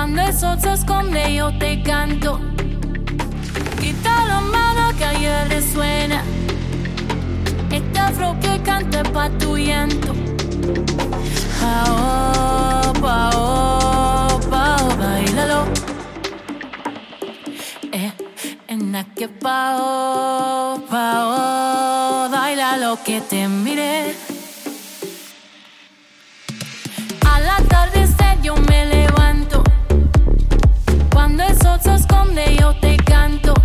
Cuando el sol se esconde yo te canto. Quita la mano que ayer resuena. Este afro que canta pa' tu llanto. Pao, pao, pao, bailalo. Eh, en la que pao, pao, baila lo que te mire. Al atardecer yo me se esconde yo te canto.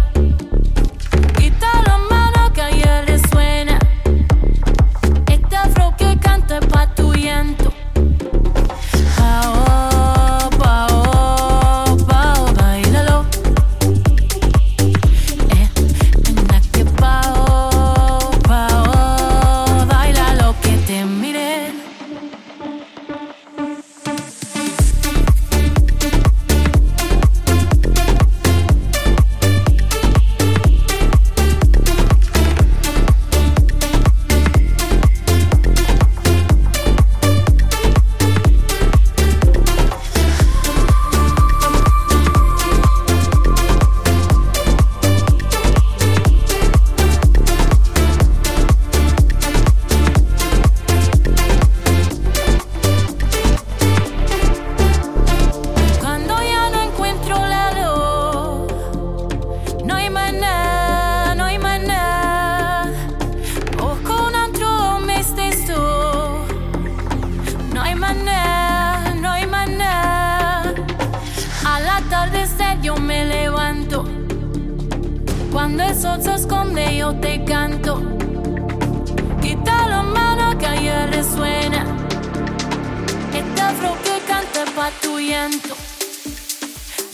Pa' tu llanto.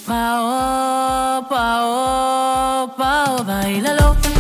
Pao, pao, pao, bailalo.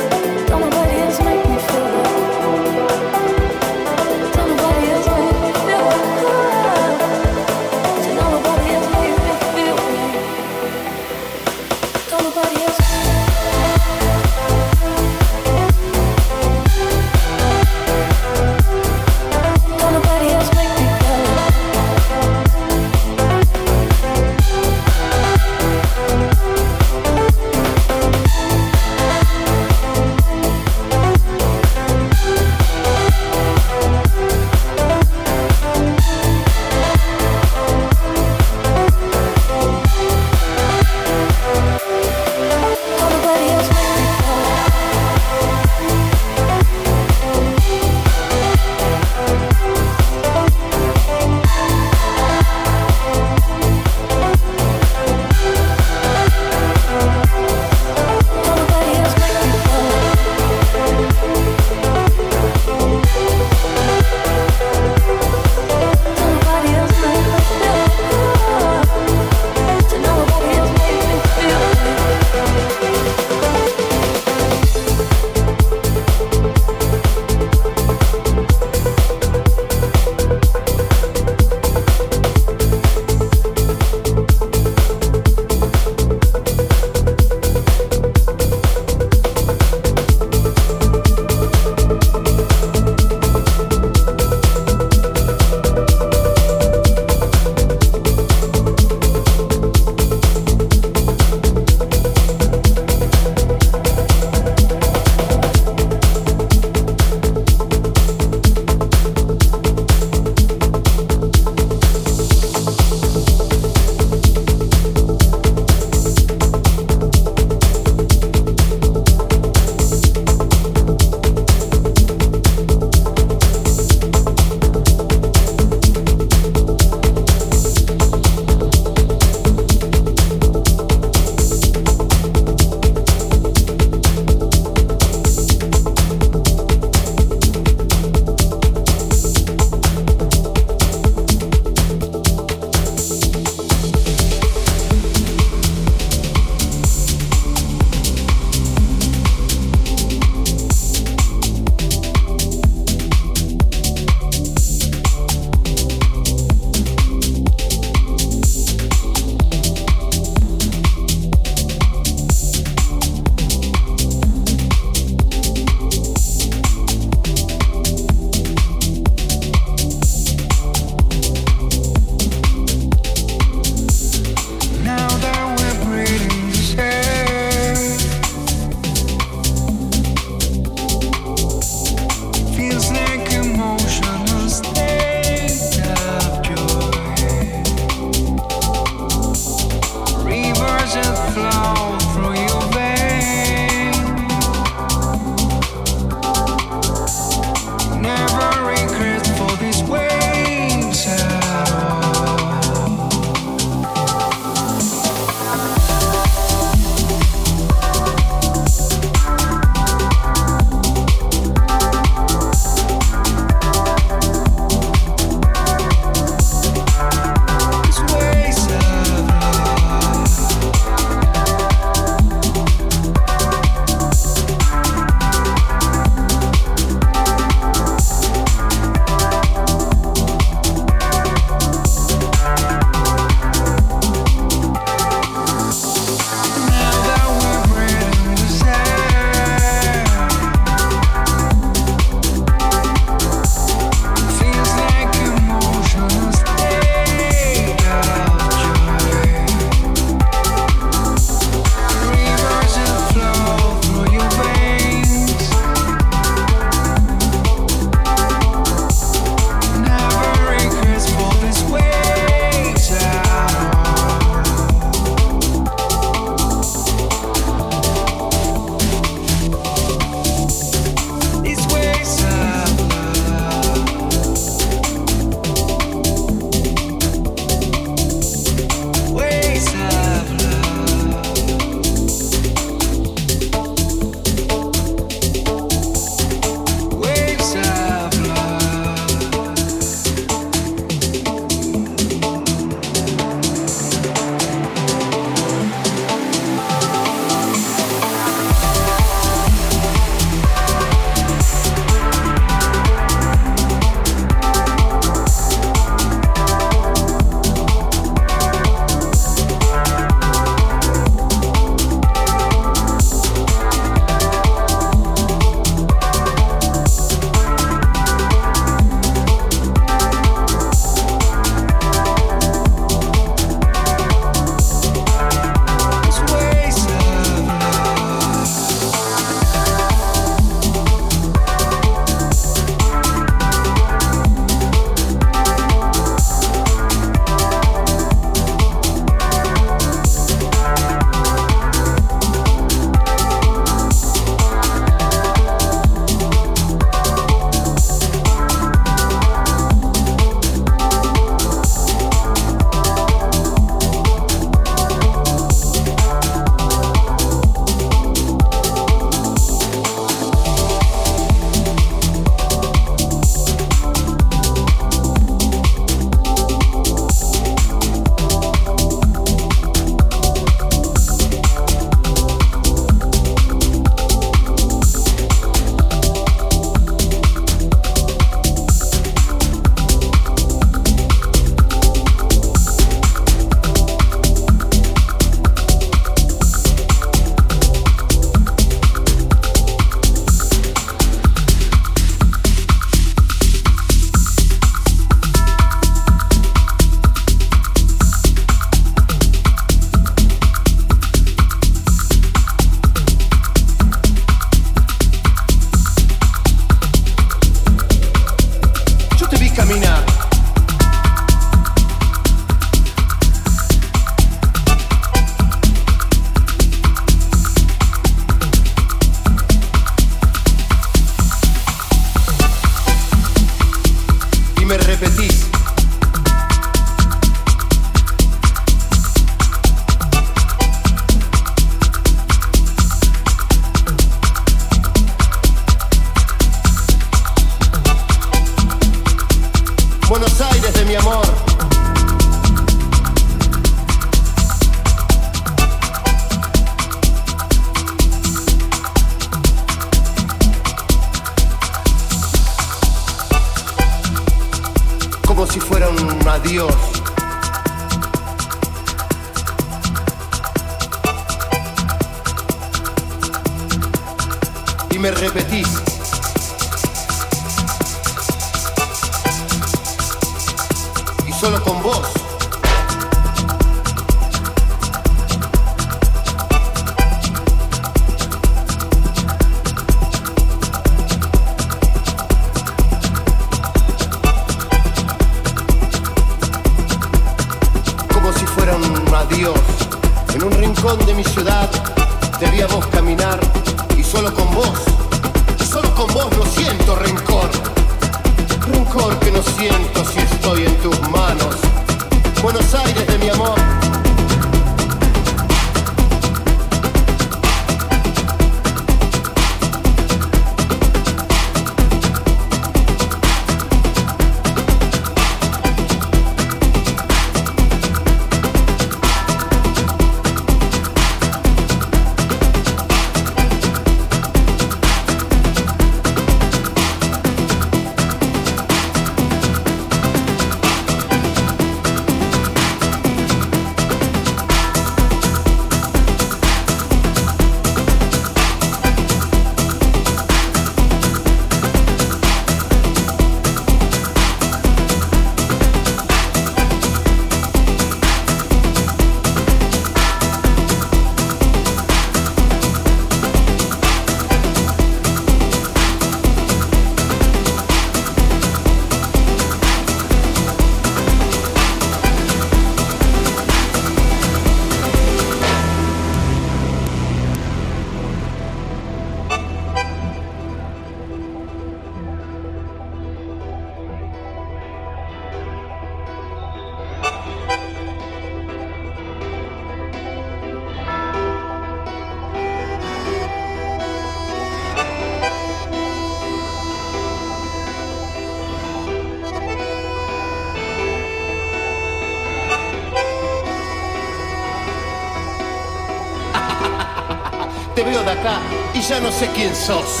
Ya no sé quién sos.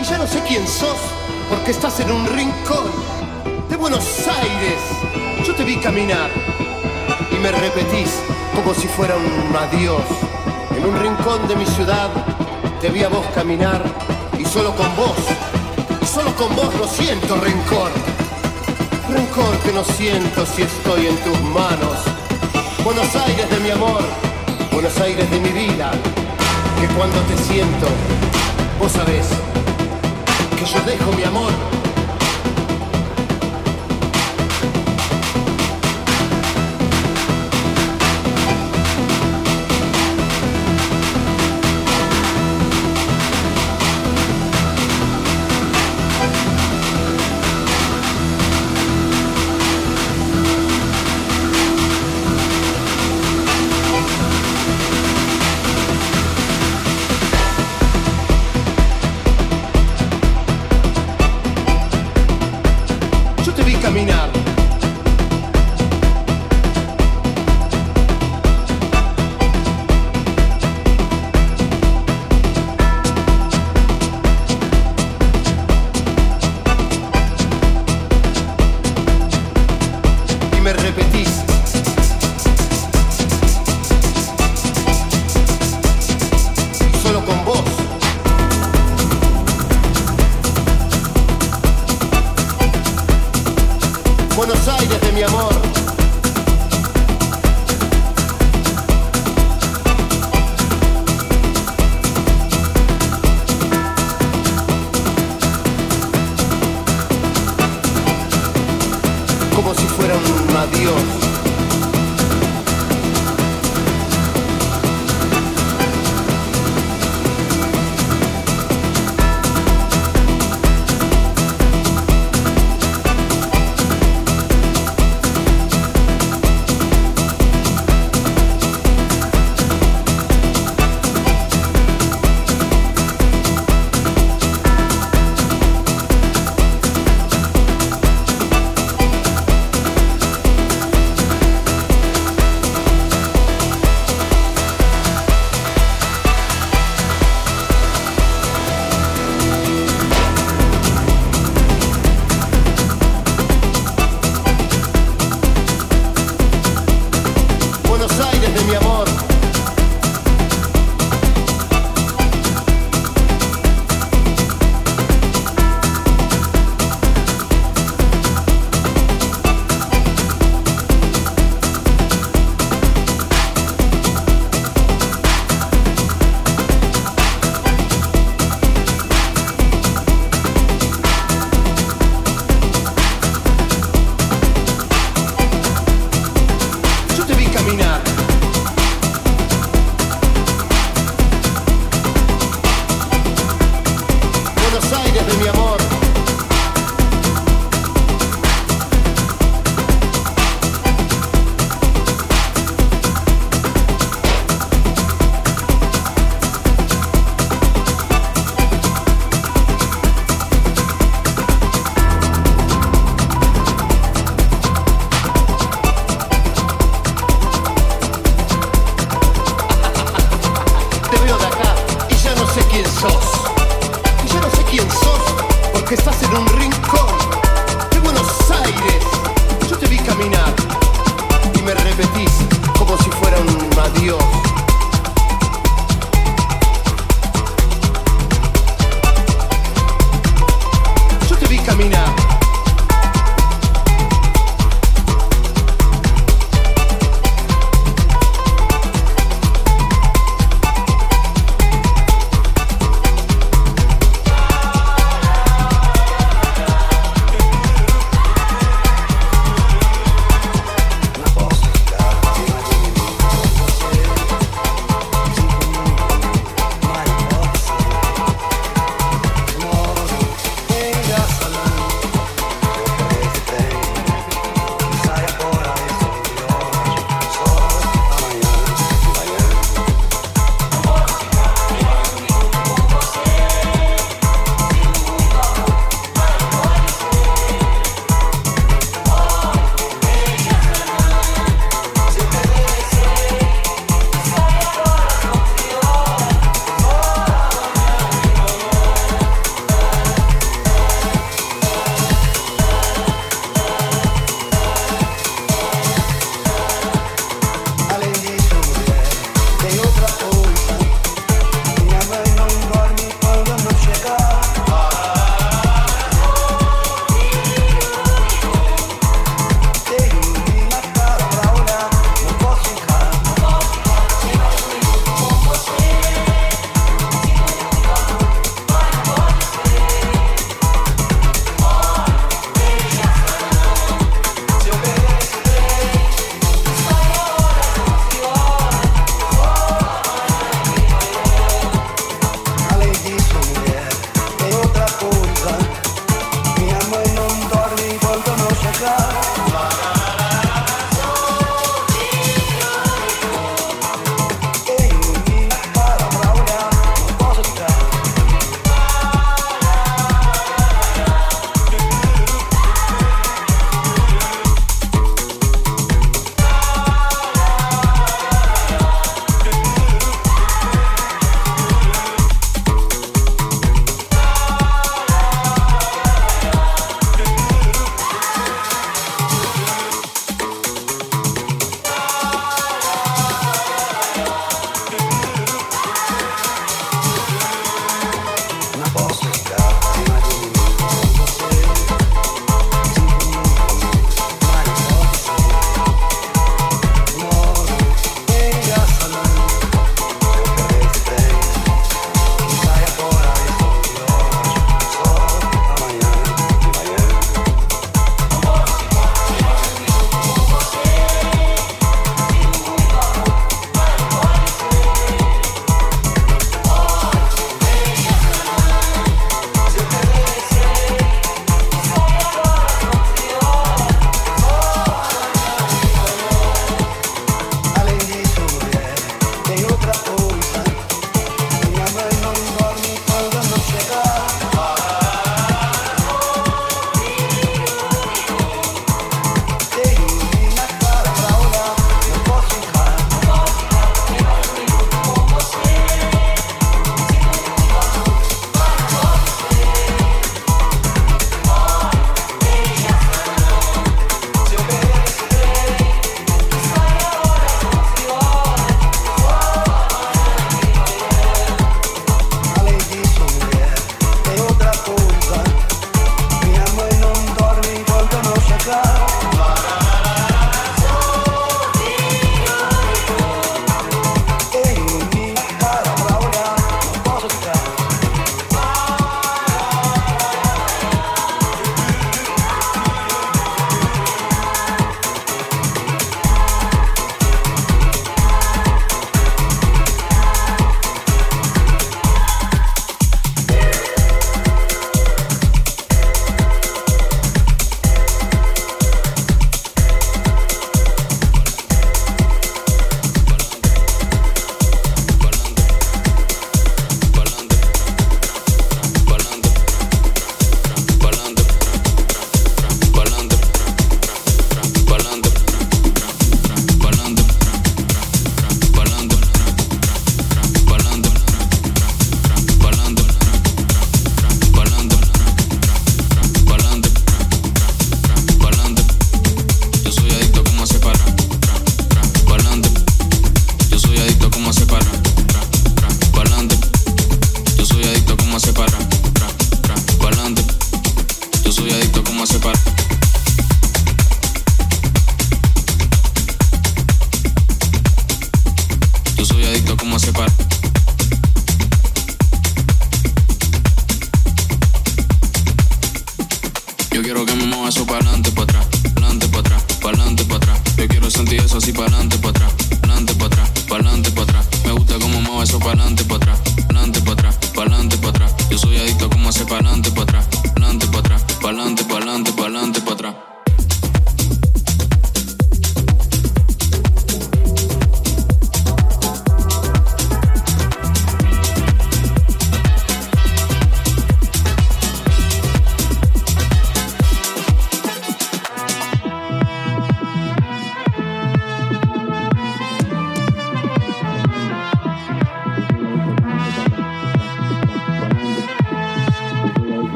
Y ya no sé quién sos porque estás en un rincón de Buenos Aires. Yo te vi caminar y me repetís como si fuera un adiós. En un rincón de mi ciudad te vi a vos caminar y solo con vos, y solo con vos no siento rencor. Rencor que no siento si estoy en tus manos. Buenos Aires de mi amor, Buenos Aires de mi vida que cuando te siento, vos sabés que yo dejo mi amor.